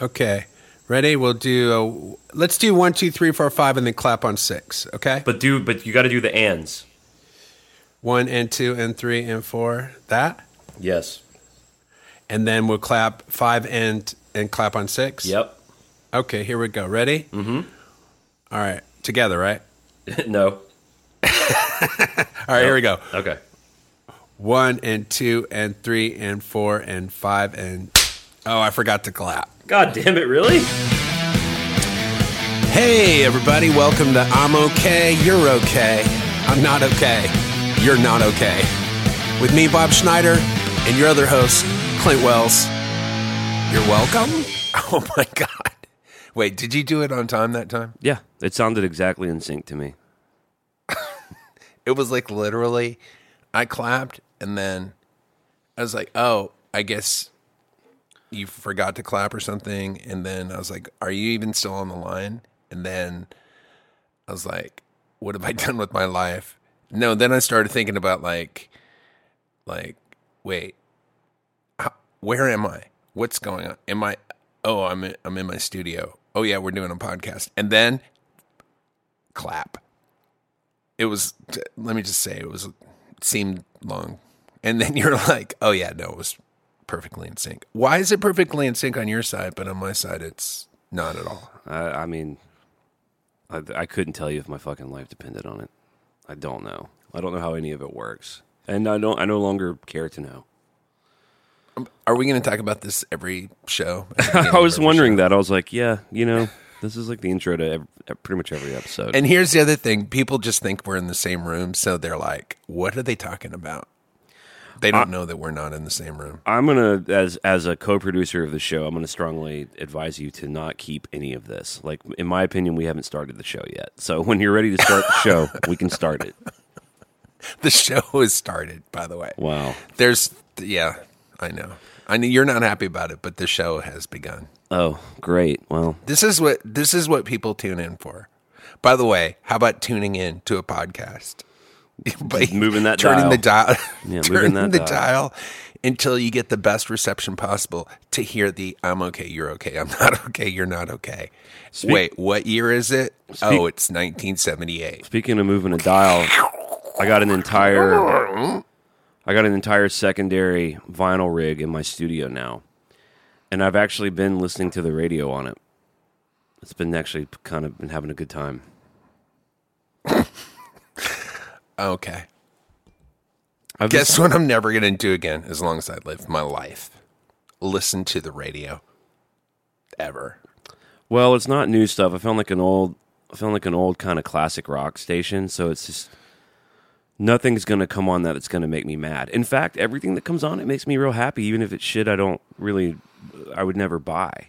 Okay. Ready? We'll do. A, let's do one, two, three, four, five, and then clap on six. Okay. But do but you got to do the ands. One and two and three and four. That, Yes. and then we'll clap five and and clap on six. Yep. Okay. Here we go. Ready? Mm-hmm. All right. Together, right? no. All right. Here we go. Okay. One and two and three and four and five and. Oh, I forgot to clap. God damn it! Really? Hey, everybody, welcome to I'm Okay, You're Okay. I'm not okay. You're not okay. With me, Bob Schneider, and your other host, Clint Wells. You're welcome? Oh my God. Wait, did you do it on time that time? Yeah. It sounded exactly in sync to me. It was like literally, I clapped and then I was like, oh, I guess you forgot to clap or something. And then I was like, are you even still on the line? And then I was like, what have I done with my life? No, then I started thinking about like, like, wait, how, where am I? What's going on? Am I? Oh, I'm in, I'm in my studio. Oh yeah, we're doing a podcast. And then clap it was let me just say it was it seemed long and then you're like oh yeah no it was perfectly in sync why is it perfectly in sync on your side but on my side it's not at all I, I mean, I, I couldn't tell you if my fucking life depended on it. I don't know. I don't know how any of it works, and I don't. I no longer care to know. Um, are we going to talk about this every show I was wondering that. I was like, yeah, you know, this is like the intro to ev pretty much every episode. and here's the other thing people just think we're in the same room so they're like what are they talking about they don't know that we're not in the same room I'm gonna, as as a co-producer of the show, I'm gonna strongly advise you to not keep any of this. Like, in my opinion, we haven't started the show yet. So when you're ready to start the show, we can start it. the show has started by the way Wow. there's yeah i know i know you're not happy about it but the show has begun Oh, great. Well, This is what this is what people tune in for. By the way, how about tuning in to a podcast? By moving that turning dial. the dial, Yeah, turning that the dial. dial until you get the best reception possible to hear the "I'm okay, you're okay, I'm not okay, you're not okay." Wait, what year is it? oh, it's 1978. speaking of moving a dial, I got an entire, I got an entire secondary vinyl rig in my studio now, and I've actually been listening to the radio on it. It's been actually kind of been having a good time. Okay. I've Guess what? I'm never going to do again as long as I live my life. Listen to the radio. Ever. Well, it's not new stuff. I found like an old, I found like an old kind of classic rock station. So it's just nothing's gonna come on that that's gonna make me mad. In fact, everything that comes on it makes me real happy, even if it's shit I don't really, I would never buy.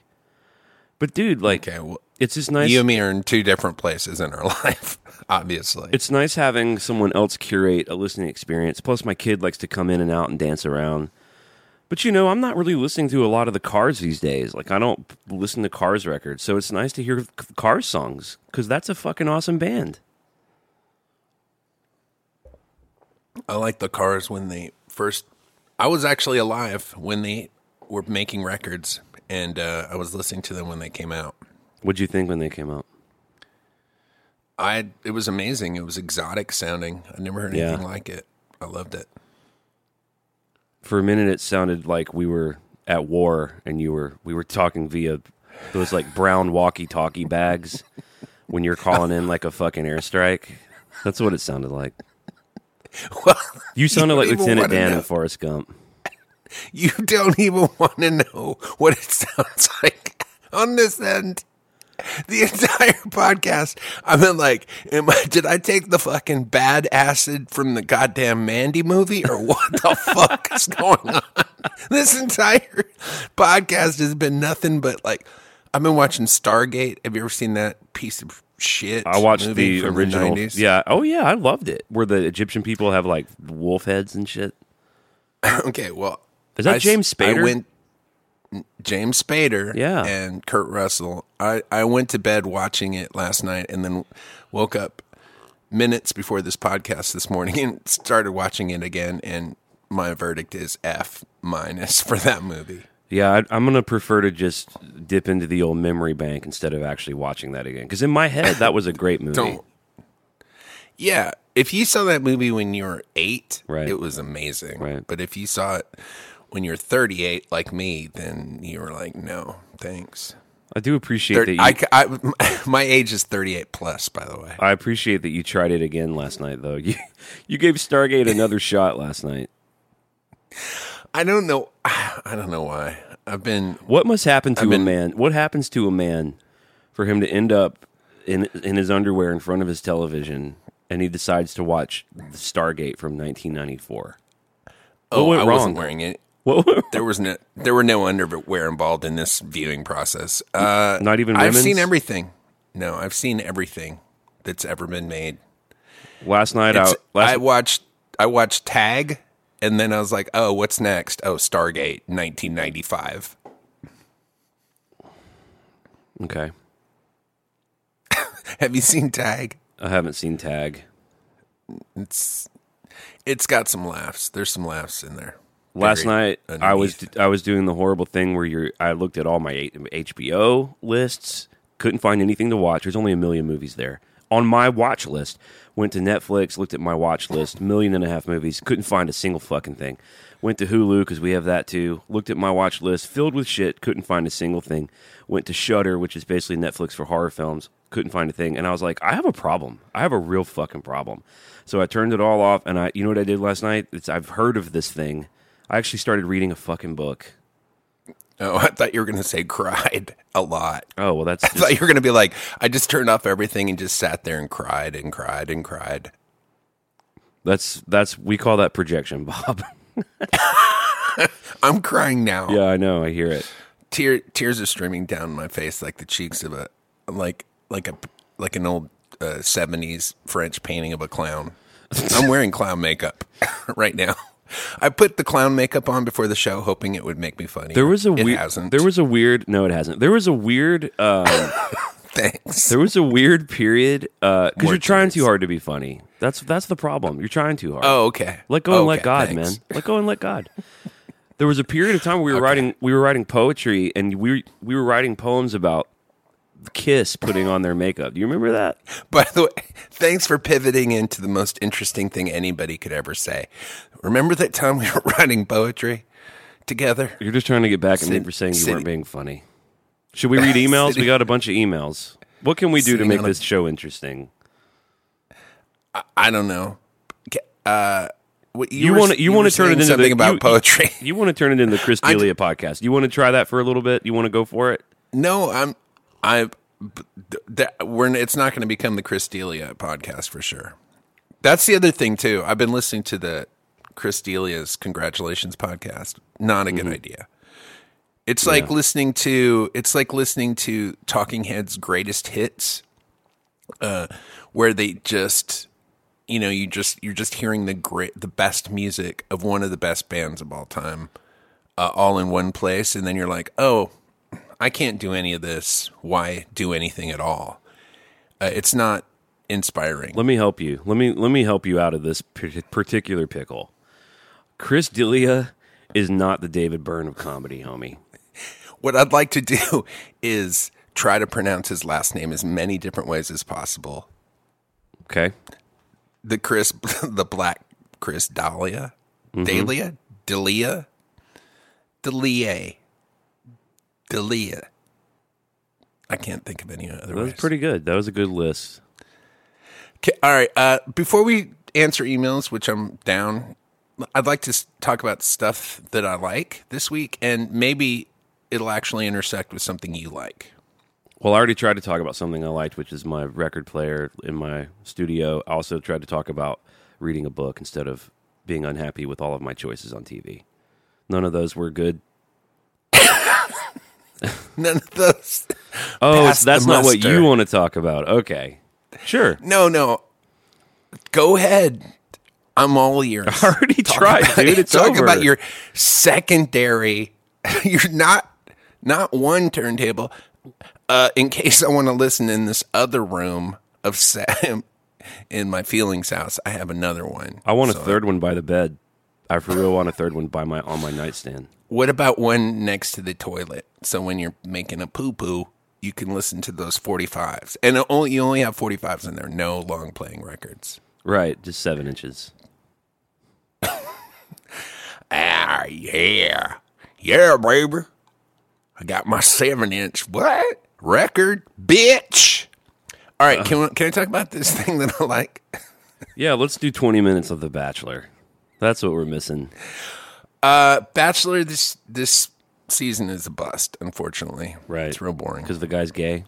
But dude, like, Okay. Well, it's just nice. you and me are in two different places in our life, obviously. it's nice having someone else curate a listening experience. Plus, my kid likes to come in and out and dance around. But you know, I'm not really listening to a lot of the Cars these days. Like, I don't listen to Cars records, so it's nice to hear Cars songs because that's a fucking awesome band. I like the cars when they first. I was actually alive when they were making records, and uh, I was listening to them when they came out. What'd you think when they came out? I it was amazing. It was exotic sounding. I never heard Yeah. anything like it. I loved it. For a minute, it sounded like we were at war, and you were we were talking via those like brown walkie-talkie bags when you're calling in like a fucking airstrike. That's what it sounded like. Well, You sounded like Lieutenant Dan in Forrest Gump. You don't even want to know what it sounds like on this end. The entire podcast, I've been like, am I, did I take the fucking bad acid from the goddamn Mandy movie or what the fuck is going on? This entire podcast has been nothing but like, I've been watching Stargate. Have you ever seen that piece of shit? I watched movie the original. 90s? yeah. Oh yeah, I loved it. Where the Egyptian people have like wolf heads and shit. Okay, well, Is that I James Spader? I went James Spader, Yeah. and Kurt Russell. I I went to bed watching it last night, and then woke up minutes before this podcast this morning and started watching it again. And my verdict is F minus for that movie. Yeah, I, I'm gonna prefer to just dip into the old memory bank instead of actually watching that again. Because in my head, that was a great movie. Don't. Yeah, if you saw that movie when you were eight, Right. it was amazing. Right. But if you saw it when you're 38, like me, then you were like, no, thanks. I do appreciate Thir- that. You, I, I, my age is 38 plus, by the way. I appreciate that you tried it again last night, though. You you gave Stargate another shot last night. I don't know. I don't know why. I've been. What must happen to been- a man? What happens to a man for him to end up in in his underwear in front of his television, and he decides to watch Stargate from 1994? Oh, went I wrong? wasn't wearing it. What? There was no. There were no underwear involved in this viewing process. Uh, Not even I've seen everything. No, I've seen everything that's ever been made. last night, I, It's, last, I watched I watched Tag, and then I was like, "Oh, what's next? Oh, Stargate, 1995." okay. Have you seen Tag? I haven't seen Tag. It's it's got some laughs. There's some laughs in there. Last night I was. I was doing the horrible thing where you're I looked at all my HBO lists, couldn't find anything to watch. There's only a million movies there. On my watch list, went to Netflix, looked at my watch list, million and a half movies, couldn't find a single fucking thing. Went to Hulu because we have that too. Looked at my watch list, filled with shit, couldn't find a single thing. Went to Shudder, which is basically Netflix for horror films, couldn't find a thing. And I was like, I have a problem. I have a real fucking problem. So I turned it all off, and I, you know what I did last night? It's I've heard of this thing. I actually started reading a fucking book. Oh, I thought you were going to say cried a lot. Oh well, that's I just, thought you were going to be like, I just turned off everything and just sat there and cried and cried and cried. that's that's we call that projection, Bob. I'm crying now. yeah, I know. I hear it. Tear, tears are streaming down my face like the cheeks of a like like a like an old uh, 70s French painting of a clown. I'm wearing clown makeup right now. I put the clown makeup on before the show, hoping it would make me funny. There was a weird. Hasn't. There was a weird. No, it hasn't. There was a weird. Um, thanks. there was a weird period because More you're trying too hard to be funny. That's that's the problem. You're trying too hard. oh, okay. Let go and let God, thanks. man. Let go and let God. There was a period of time where we were writing we were writing poetry and we we were writing poems about Kiss putting on their makeup. Do you remember that? By the way, thanks for pivoting into the most interesting thing anybody could ever say. Remember that time we were writing poetry together? You're just trying to get back at me Sit- for saying you sitting- weren't being funny. Should we read emails? we got a bunch of emails. What can we do to Sitting make on a- this show interesting? I don't know. Uh, what- you You were- want to you were to turn it saying into something the, about you, poetry. You, want to turn it into the Chris D'Elia podcast. You want to try that for a little bit? You want to go for it? No, I'm. I. That we're. It's not going to become the Chris D'Elia podcast for sure. That's the other thing too. I've been listening to the Chris D'Elia's congratulations podcast. Not a good idea. It's like listening to. It's like listening to Talking Heads' greatest hits, uh, where they just. You know, you just you're just hearing the great, the best music of one of the best bands of all time, uh, all in one place, and then you're like, oh, I can't do any of this. Why do anything at all? Uh, it's not inspiring. Let me help you. Let me let me help you out of this particular pickle. Chris D'Elia is not the David Byrne of comedy, homie. What I'd like to do is try to pronounce his last name as many different ways as possible. Okay. The Chris, the Black Chris Dahlia, Dahlia, Delia, Delia, Delia. I can't think of any other That was pretty good. That was a good list. Okay, all right. Uh, before we answer emails, which I'm down, I'd like to talk about stuff that I like this week, and maybe it'll actually intersect with something you like. Well, I already tried to talk about something I liked, which is my record player in my studio. I also tried to talk about reading a book instead of being unhappy with all of my choices on TV. None of those were good. None of those. Oh, so that's not what you want to talk about. Okay. Sure. No, no. Go ahead. I'm all ears. I already tried, about- dude. It's talk over. about your secondary. You're not not one turntable. Uh, in case I want to listen in this other room of Sam in my feelings house, I have another one. I want a So- third one by the bed. I for real want a third one by my on my nightstand. What about one next to the toilet? So when you're making a poo poo, you can listen to those 45s. And only, you only have 45s in there, no long playing records. Right, just seven inches. Ah, yeah. Yeah, baby. I got my seven inch what? Record, bitch. All right, can, we, can I talk about this thing that I like? Yeah, let's do 20 minutes of The Bachelor. That's what we're missing. Uh, Bachelor this this season is a bust, unfortunately. Right. It's real boring. Because the guy's gay.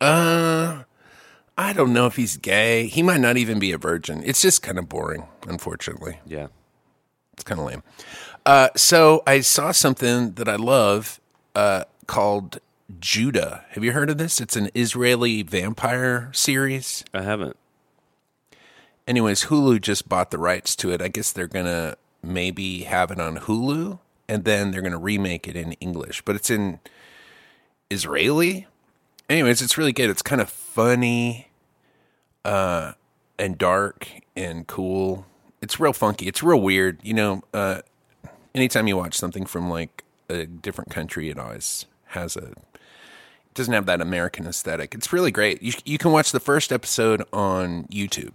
Uh, I don't know if he's gay. He might not even be a virgin. It's just kind of boring, unfortunately. Yeah. It's kind of lame. Uh, so I saw something that I love uh, called Juda. Have you heard of this? It's an Israeli vampire series. I haven't. Anyways, Hulu just bought the rights to it. I guess they're to maybe have it on Hulu and then they're to remake it in English, but it's in Israeli. Anyways, it's really good. It's kind of funny uh, and dark and cool. It's real funky. It's real weird. You know, uh, anytime you watch something from like a different country, it always has a it doesn't have that American aesthetic. It's really great. You you can watch the first episode on YouTube,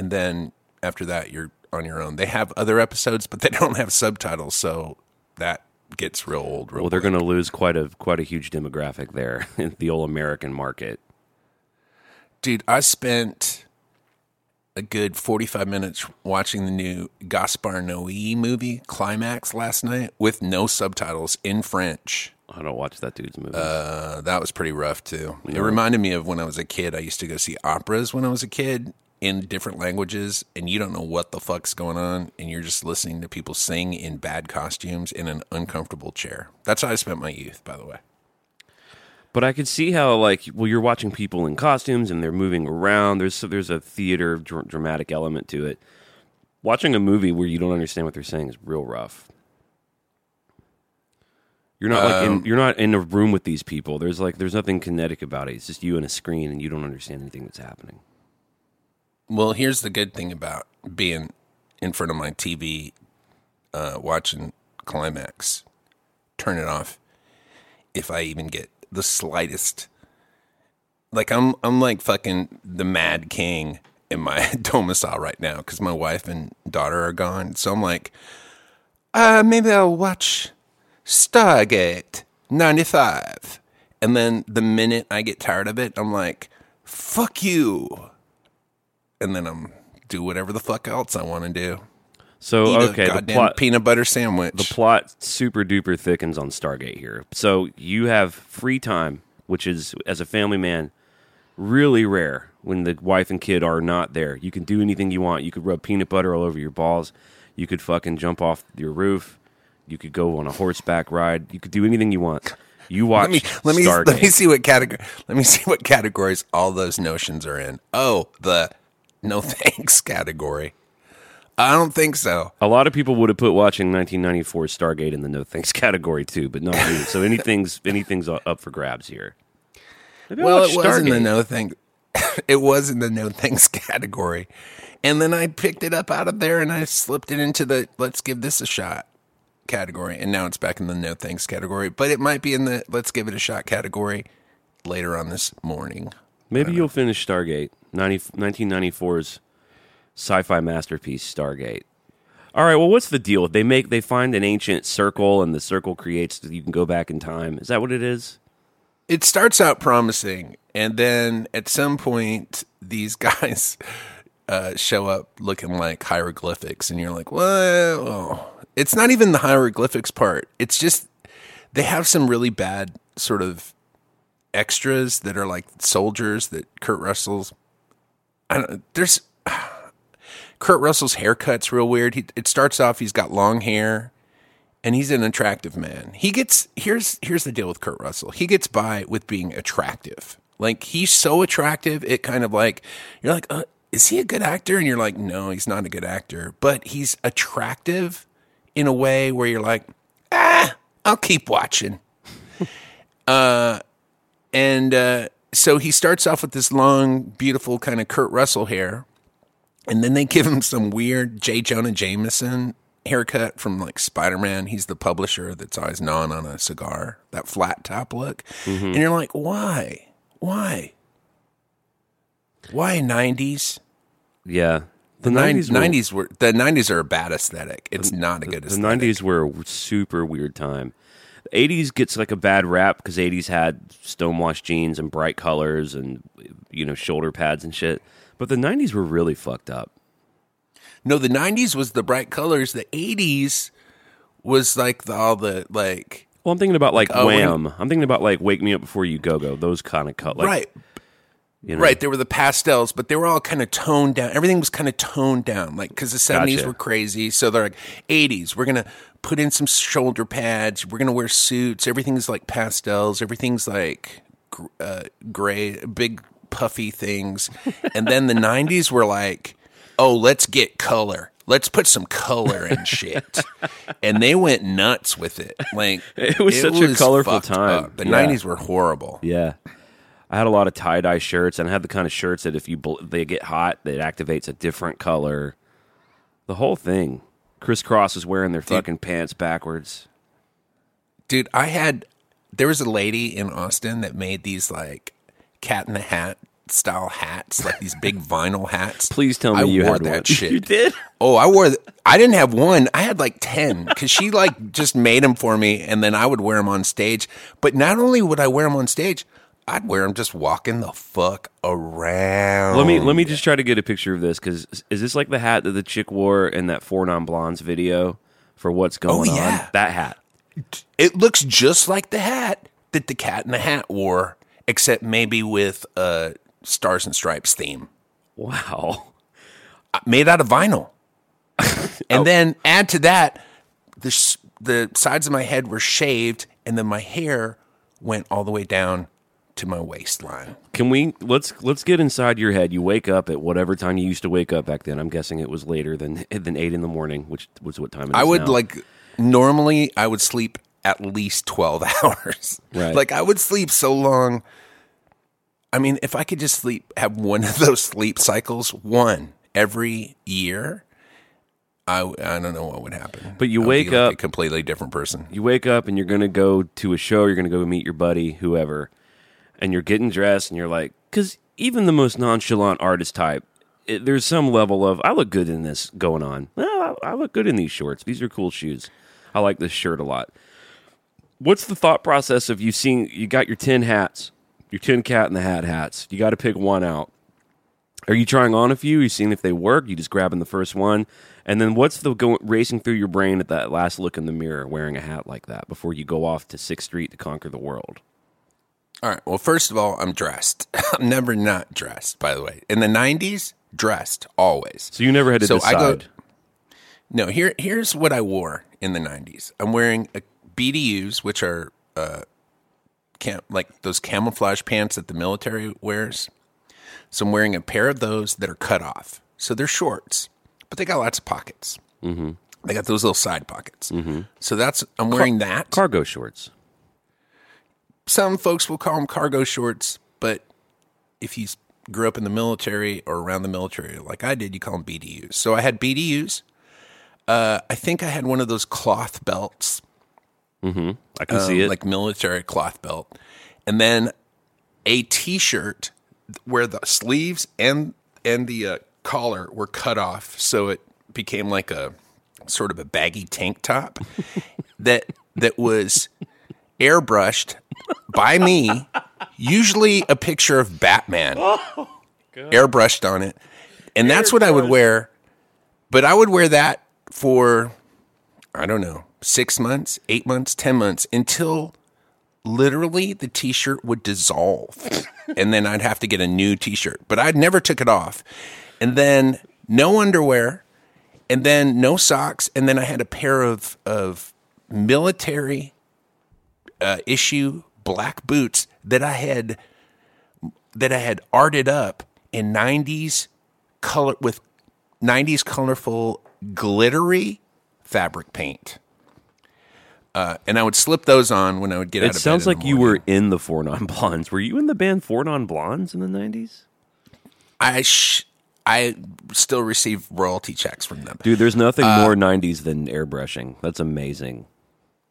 and then after that, you're on your own. They have other episodes, but they don't have subtitles, so that gets real old. Real Well, they're going to lose quite a quite a huge demographic there in the old American market. dude. I spent a good forty-five minutes watching the new Gaspar Noé movie Climax last night with no subtitles in French. I don't watch that dude's movies. Uh, that was pretty rough too. It reminded me of when I was a kid. I used to go see operas when I was a kid in different languages, and you don't know what the fuck's going on, and you're just listening to people sing in bad costumes in an uncomfortable chair. That's how I spent my youth, by the way. But I could see how, like, well, you're watching people in costumes and they're moving around. There's there's a theater dr- dramatic element to it. Watching a movie where you don't understand what they're saying is real rough. You're not like in, um, you're not in a room with these people. There's like there's nothing kinetic about it. It's just you and a screen, and you don't understand anything that's happening. Well, here's the good thing about being in front of my TV uh, watching Climax. Turn it off if I even get the slightest. Like I'm, I'm like fucking the Mad King in my domicile right now because my wife and daughter are gone. So I'm like, uh, maybe I'll watch Stargate '95, and then the minute I get tired of it, I'm like, fuck you and then I'm do whatever the fuck else I want to do. So Eat okay, the plot peanut butter sandwich. the plot super duper thickens on Stargate here. So you have free time, which is as a family man really rare when the wife and kid are not there. You can do anything you want. You could rub peanut butter all over your balls. You could fucking jump off your roof. You could go on a horseback ride. You could do anything you want. You watch let me let me Stargate. let me see what category let me see what categories all those notions are in. Oh, the no thanks category. I don't think so. A lot of people would have put watching 1994 Stargate in the no thanks category too, but not me. So anything's anything's up for grabs here. Maybe Well, it was in the no thanks. it was in the no thanks category, and then I picked it up out of there and I slipped it into the let's give this a shot category, and now it's back in the no thanks category. But it might be in the let's give it a shot category later on this morning. Maybe you'll finish Stargate, 90, 1994's sci-fi masterpiece, Stargate. All right, well, what's the deal? They make they find an ancient circle, and the circle creates you can go back in time. Is that what it is? it starts out promising, and then at some point, these guys uh, show up looking like hieroglyphics, and you're like, well, it's not even the hieroglyphics part. It's just they have some really bad sort of extras that are like soldiers that Kurt Russell's. There's Kurt Russell's haircut's real weird. He, it starts off he's got long hair and he's an attractive man. He gets here's here's the deal with Kurt Russell. He gets by with being attractive. Like he's so attractive, it kind of like you're like, uh, is he a good actor? And you're like, no, he's not a good actor, but he's attractive in a way where you're like, ah, I'll keep watching. uh, and uh, so he starts off with this long, beautiful kind of Kurt Russell hair, and then they give him some weird J. Jonah Jameson haircut from like Spider Man. He's the publisher that's always gnawing on a cigar, that flat top look. Mm-hmm. And you're like, why? Why? Why 90s? Yeah. The Nin- 90s, were, 90s were the 90s are a bad aesthetic. It's not a good aesthetic. the 90s were a super weird time. The 80s gets like a bad rap because 80s had stonewashed jeans and bright colors and you know shoulder pads and shit. But the 90s were really fucked up. No, the 90s was the bright colors. The 80s was like the, all the like Well, I'm thinking about like uh, when- Wham. I'm thinking about like Wake Me Up Before You Go Go. Those kind of cut like right. you know, Right, they were the pastels, but they were all kind of toned down. Everything was kind of toned down, like because the seventies Gotcha. were crazy. So they're like eighties. We're gonna put in some shoulder pads. We're gonna wear suits. Everything's like pastels. Everything's like uh, gray, big puffy things. and then the nineties were like, oh, let's get color. Let's put some color and shit. and they went nuts with it. Like It was such a colorful time. up. The Yeah. nineties were horrible. Yeah. I had a lot of tie dye shirts, and I had the kind of shirts that if you bl- they get hot, that activates a different color. The whole thing. Kris Kross is wearing their fucking pants backwards. dude i had there was a lady in austin that made these like cat in the hat style hats like these big vinyl hats Please tell me I you wore had that one. shit You did? oh i wore th- i didn't have one i had like 10 because she like just made them for me and then i would wear them on stage but not only would i wear them on stage i'd wear them just walking the fuck around Let me let me just try to get a picture of this because is this like the hat that the chick wore in that Four Non Blondes video for what's oh, going Oh, yeah. on? That hat. it looks just like the hat that the cat in the hat wore except maybe with a stars and stripes theme Wow. Uh, made out of vinyl. Oh. and then add to that, the the sides of my head were shaved, and then my hair went all the way down to my waistline. Can we let's let's get inside your head. You wake up at whatever time you used to wake up back then. I'm guessing it was later than than eight in the morning, which was what time it is I would now. like normally I would sleep at least twelve hours. Right. Like I would sleep so long. I mean, if I could just sleep, have one of those sleep cycles, one every year, I, I don't know what would happen. But you wake like up- a completely different person. you wake up and you're going to go to a show, you're going to go meet your buddy, whoever, and you're getting dressed and you're like, because even the most nonchalant artist type, it, there's some level of, I look good in this going on. Well, I, I look good in these shorts. These are cool shoes. I like this shirt a lot. What's the thought process of you seeing, you got your 10 hats, your 10 cat in the hat hats. You got to pick one out. Are you trying on a few? You seeing if they work? You just grabbing the first one, and then what's the going racing through your brain at that last look in the mirror, wearing a hat like that before you go off to Sixth Street to conquer the world? All right. Well, first of all, I'm dressed. I'm never not dressed, by the way. In the 90s, dressed always. So you never had to So I decide. go- No, here here's what I wore in the 90s. I'm wearing a BDUs, which are uh, cam- like those camouflage pants that the military wears. So I'm wearing a pair of those that are cut off. So they're shorts, but they got lots of pockets. Mm-hmm. They got those little side pockets. Mm-hmm. So that's I'm wearing that. Cargo shorts. Some folks will call them cargo shorts, but if you grew up in the military or around the military like I did, you call them BDUs. So I had BDUs. Uh, I think I had one of those cloth belts, I can um, see it. like military cloth belt, and then a T-shirt where the sleeves and and the uh, collar were cut off, so it became like a sort of a baggy tank top that that was airbrushed by me, usually a picture of Batman. Airbrushed on it, and that's what I would wear. But I would wear that for I don't know six months, eight months, ten months until literally the t-shirt would dissolve. And then I'd have to get a new t-shirt. But I never took it off. And then no underwear. And then no socks. And then I had a pair of of military uh, issue black boots that I had that I had arted up in 90s color with 90s colorful glittery fabric paint uh, and I would slip those on when I would get out it of bed. sounds in the like you were in the Four Non Blondes. Were you in the band Four Non Blondes in the nineties? I sh- I still receive royalty checks from them. Dude, there's nothing Uh, more 90s than airbrushing. That's amazing.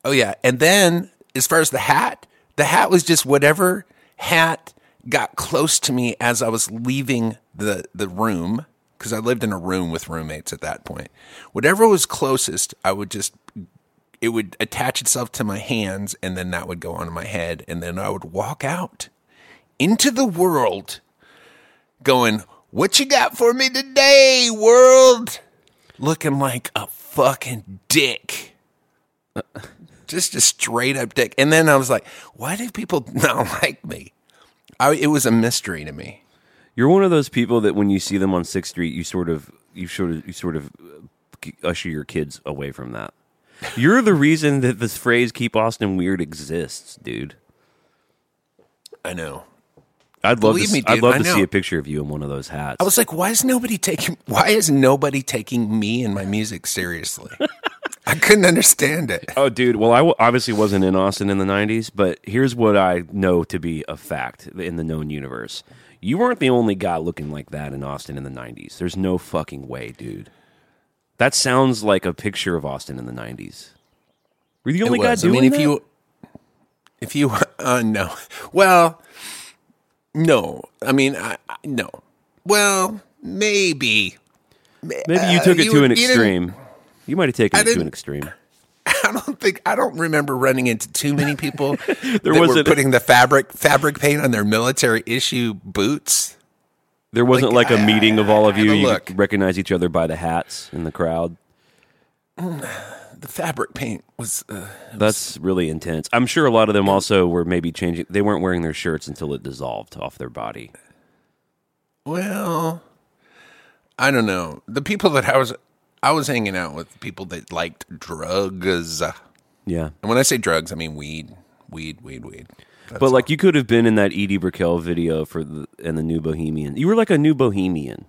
Oh yeah, and then as far as the hat, the hat was just whatever hat got close to me as I was leaving the the room because I lived in a room with roommates at that point. Whatever was closest, I would just it would attach itself to my hands and then that would go onto my head and then I would walk out into the world going, "What you got for me today, world?" looking like a fucking dick just a straight up dick. And then I was like, why do people not like me? I, it was a mystery to me. You're one of those people that when you see them on 6th Street, you sort of you sort of you sort of usher your kids away from that. You're the reason that this phrase "keep Austin weird" exists, dude. I know. I'd love Believe to. me, I'd love to see a picture of you in one of those hats. I was like, why is nobody taking why is nobody taking me and my music seriously? I couldn't understand it. Oh, dude. Well, I w- obviously wasn't in Austin in the 90s, but here's what I know to be a fact in the known universe. You weren't the only guy looking like that in Austin in the 90s. There's no fucking way, dude. That sounds like a picture of Austin in the 90s. Were you the only guy was. I doing mean, if that? you if you uh no. Well, no. I mean, I, I no. Well, maybe. Maybe you uh, took it you to an extreme. You might have taken I it to an extreme. I don't think I don't remember running into too many people that were putting the fabric fabric paint on their military issue boots. There wasn't like, Like, a meeting of all of I- you. You look. recognize each other by the hats in the crowd. The fabric paint was uh, That's really intense. I'm sure a lot of them also were maybe changing. They weren't wearing their shirts until it dissolved off their body. well, I don't know. The people that I was I was hanging out with people that liked drugs. Yeah. And when I say drugs, I mean weed, weed, weed, weed. That's But like you could have been in that Edie Brickell video for the and the new Bohemian. You were like a new Bohemian.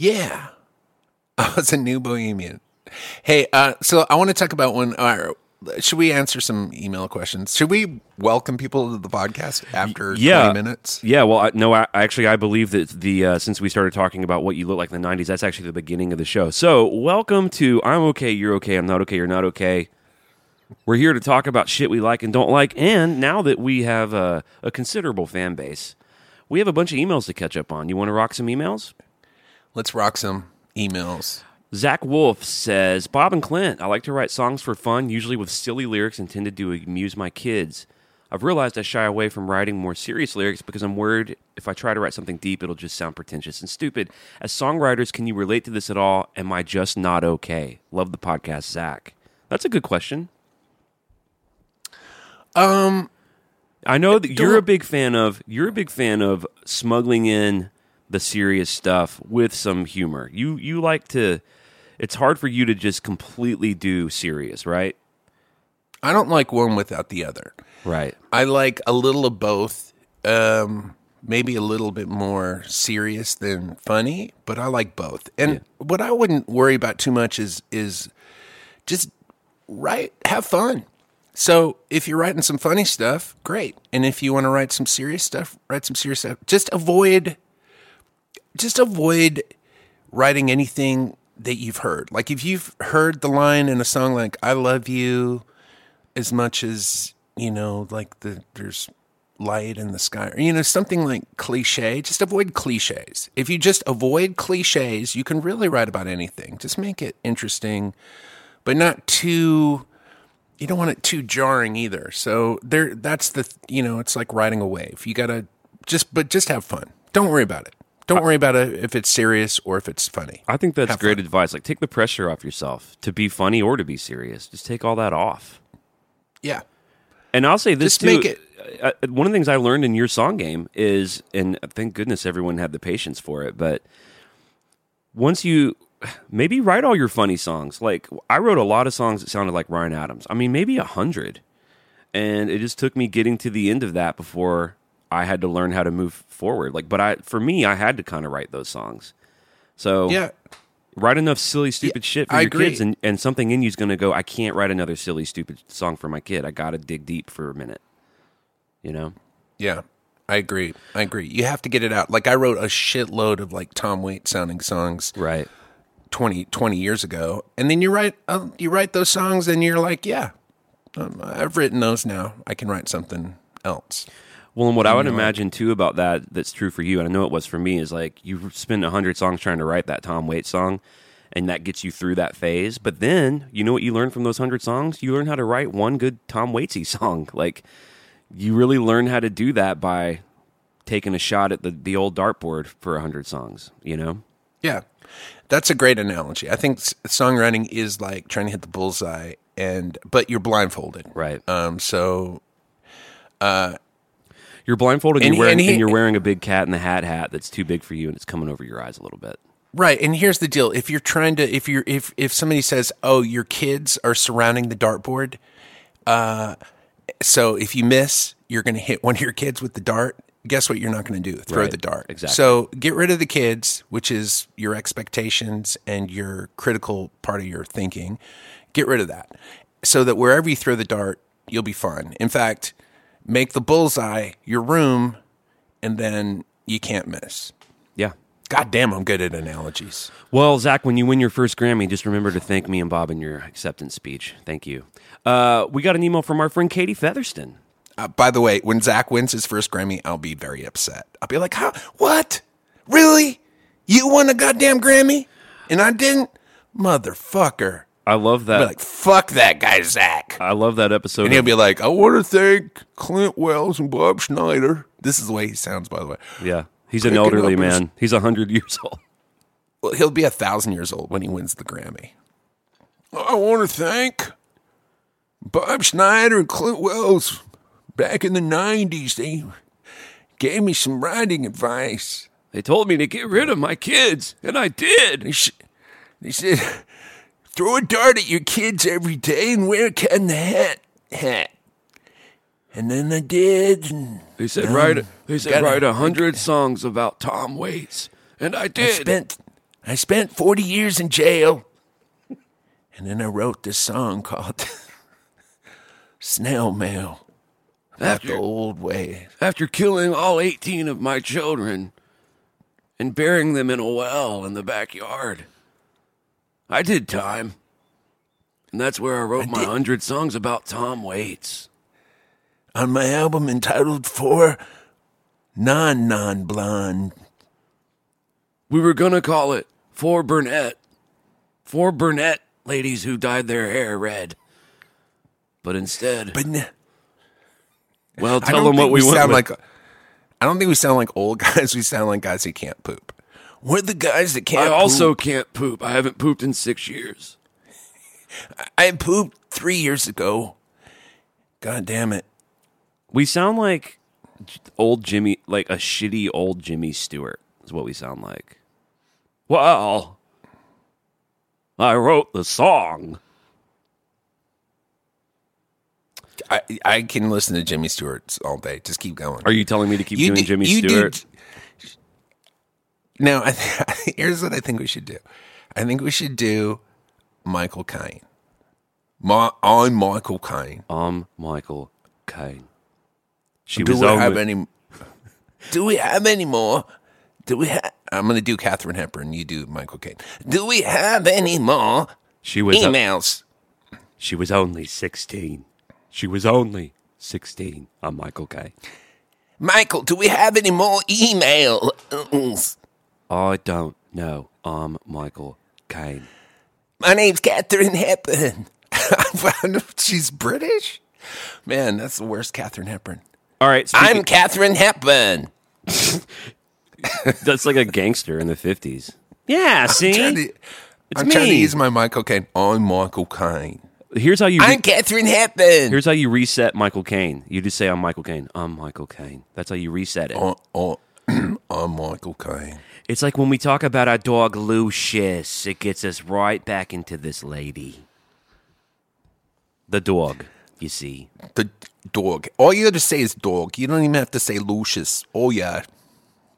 Yeah. I was a new bohemian. Hey, uh, so I want to talk about one. Uh, should we answer some email questions? Should we welcome people to the podcast after Yeah. 20 minutes? Yeah, well, I, no, I, actually, I believe that the uh, since we started talking about what you look like in the '90s, that's actually the beginning of the show. So, welcome to I'm okay, you're okay, I'm not okay, you're not okay. We're here to talk about shit we like and don't like, and now that we have a, a considerable fan base, we have a bunch of emails to catch up on. You want to rock some emails? Let's rock some emails. Zach Wolf says, Bob and Clint, I like to write songs for fun, usually with silly lyrics intended to amuse my kids. I've realized I shy away from writing more serious lyrics because I'm worried if I try to write something deep, it'll just sound pretentious and stupid. As songwriters, can you relate to this at all? Am I just not okay? Love the podcast, Zach. That's a good question. Um, I know that you're a big fan of you're a big fan of smuggling in the serious stuff with some humor. You you like to it's hard for you to just completely do serious, right? I don't like one without the other. Right. I like a little of both. Um, maybe a little bit more serious than funny, but I like both. And what I wouldn't worry about too much is is just write, have fun. So if you're writing some funny stuff, great. And if you want to write some serious stuff, write some serious stuff. Just avoid, just avoid writing anything that you've heard. Like if you've heard the line in a song like "I love you," as much as you know like the there's light in the sky or you know something like cliche just avoid cliches if you just avoid cliches you can really write about anything. Just make it interesting but not too you don't want it too jarring either. So there that's the you know it's like riding a wave. You gotta just but just have fun. Don't worry about it don't worry about it if it's serious or if it's funny I think that's Have great fun. advice. Like take the pressure off yourself to be funny or to be serious. Just take all that off. yeah And I'll say this Just too. make it- uh, uh, one of the things I learned in your song game is, and thank goodness everyone had the patience for it. But once you maybe write all your funny songs, like I wrote a lot of songs that sounded like Ryan Adams. I mean, maybe a hundred, and it just took me getting to the end of that before I had to learn how to move forward. Like, but I, for me, I had to kind of write those songs. So yeah write enough silly, stupid shit for I your agree. kids, and, and something in you's going to go. I can't write another silly, stupid song for my kid. I got to dig deep for a minute. You know, Yeah, I agree. I agree. You have to get it out. Like I wrote a shitload of like Tom Waits sounding songs Right. 20, 20 years ago, and then you write uh, you write those songs, and you're like, yeah, um, I've written those now. I can write something else. Well, and what I would imagine too about that that's true for you, and I know it was for me, is like you spend a hundred songs trying to write that Tom Waits song, and that gets you through that phase. But then you know what you learn from those hundred songs? You learn how to write one good Tom Waitsy song. Like you really learn how to do that by taking a shot at the the old dartboard for a hundred songs. You know? Yeah, that's a great analogy. I think songwriting is like trying to hit the bullseye, and but you're blindfolded, Right. Um, so You're blindfolded. And And, you're wearing, and and, you're wearing a big cat in the hat hat that's too big for you, and it's coming over your eyes a little bit. Right, and here's the deal: if you're trying to, if you're, if if somebody says, "Oh, your kids are surrounding the dartboard," uh, so if you miss, you're going to hit one of your kids with the dart. Guess what? You're not going to do throw Right, the dart. exactly. So get rid of the kids, which is your expectations and your critical part of your thinking. Get rid of that, so that wherever you throw the dart, you'll be fine. In fact, make the bullseye your room, and then you can't miss. Yeah. God damn, I'm good at analogies. Well, Zach, when you win your first Grammy, just remember to thank me and Bob in your acceptance speech. Thank you. Uh, we got an email from our friend Katie Featherston. Uh, by the way, when Zach wins his first Grammy, I'll be very upset. I'll be like, "How? What? Really? You won a goddamn Grammy, and I didn't, motherfucker!" I love that. be like, "Fuck that guy, Zach." I love that episode. And he'll of- be like, "I want to thank Clint Wells and Bob Schneider." This is the way he sounds, by the way. yeah, he's an elderly his- man. He's a hundred years old. Well, he'll be a thousand years old when he wins the Grammy. I want to thank Bob Schneider and Clint Wells. Back in the '90s, they gave me some writing advice. They told me to get rid of my kids, and I did. They, sh- they said, throw a dart at your kids every day and wear a cat in the hat. hat. And then I did. And They said write. They said write a hundred songs about Tom Waits, and I I did. spent, I spent 40 years in jail. And then I wrote this song called Snail Mail. About the After- old way. After killing all eighteen of my children and burying them in a well in the backyard, I did time, and that's where I wrote my did- hundred songs about Tom Waits. On my album entitled For Non Non Blonde. We were gonna call it For Burnett. For Burnett ladies who dyed their hair red. But instead, But n- well, tell them what we, sound with. like. I don't think we sound like old guys. We sound like guys who can't poop. We're the guys that can't. I also poop. can't poop. I haven't pooped in six years. I pooped three years ago. God damn it! We sound like old Jimmy, like a shitty old Jimmy Stewart, is what we sound like. Well, I wrote the song. I I can listen to Jimmy Stewart all day. Just keep going. Are you telling me to keep doing do- Jimmy you do- Stewart? Now, I th- here's what I think we should do. I think we should do Michael Caine. Ma- I'm Michael Caine. I'm Michael Caine. She Do was we only, have any? Do we have any more? Do we have? I'm going to do Katharine Hepburn. You do Michael Caine. Do we have any more she was emails? she was only sixteen. She was only sixteen. I'm Michael Caine. Michael, do we have any more emails? I don't know. I'm Michael Caine. My name's Katharine Hepburn. She's British. Man, that's the worst Katharine Hepburn. All right, I'm Katharine Hepburn. that's like a gangster in the fifties. Yeah, see, Trying to- It's I'm trying to use my Michael Caine. I'm Michael Caine. here's how you. I'm Katharine Hepburn. Here's how you reset Michael Caine. You just say, I'm Michael Caine. I'm Michael Caine. That's how you reset it. Oh, oh, I'm Michael Caine. It's like when we talk about our dog Lucius, it gets us right back into this lady. The dog, you see. The dog. All you have to say is dog. You don't even have to say Lucius. Oh yeah.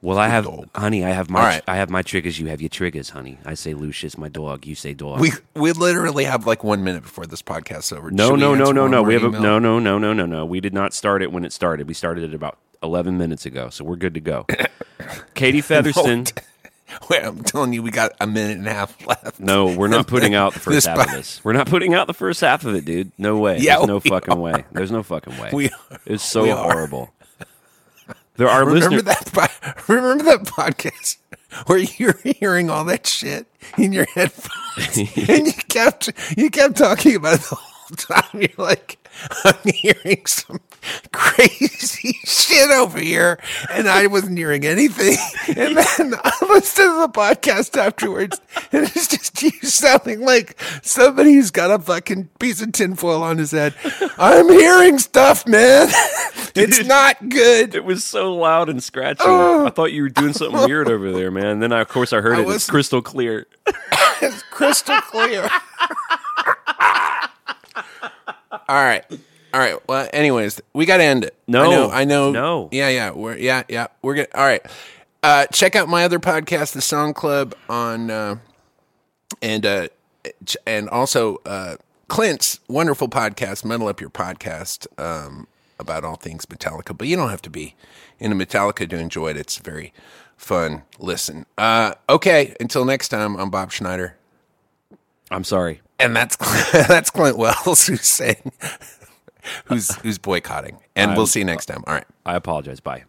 Well, I have, dog. honey. I have my, right. I have my triggers. You have your triggers, honey. I say Lucius, my dog. You say dog. We we literally have like one minute before this podcast's over. no, Should no, no, no, no. We have a, no, no, no, no, no, no. We did not start it when it started. We started it about 11 minutes ago, so we're good to go. Katie Featherston. Wait, I'm telling you, we got a minute and a half left. No, we're not putting out the first half of this. We're not putting out the first half of it, dude. No way. Yeah, There's no fucking way. There's no fucking way. We are. it's so we are. horrible. There are remember listeners. that. po- Remember that podcast where you're hearing all that shit in your headphones, and you kept you kept talking about it the whole time. You're like, I'm hearing some crazy shit over here, and I wasn't hearing anything. And then I listened to the podcast afterwards, and it's just you sounding like somebody who's got a fucking piece of tinfoil on his head. I'm hearing stuff, man. It's not good. It was so loud and scratchy. Oh. I thought you were doing something weird over there, man. And Then I, of course I heard I it. It's crystal clear. It's crystal clear. All right. All right. Well, anyways, we got to end it. No. I know. I know. No. Yeah, yeah. We're yeah, yeah. We're good. All right. Uh, check out my other podcast, The Song Club, on uh, and uh, and also uh, Clint's wonderful podcast, Metal Up Your Podcast, um, about all things Metallica. But you don't have to be into Metallica to enjoy it. It's very fun. Listen. Uh, okay. Until next time, I'm Bob Schneider. I'm sorry. And that's that's Clint Wells who's saying who's who's boycotting. And we'll see you next time. All right. I apologize. Bye.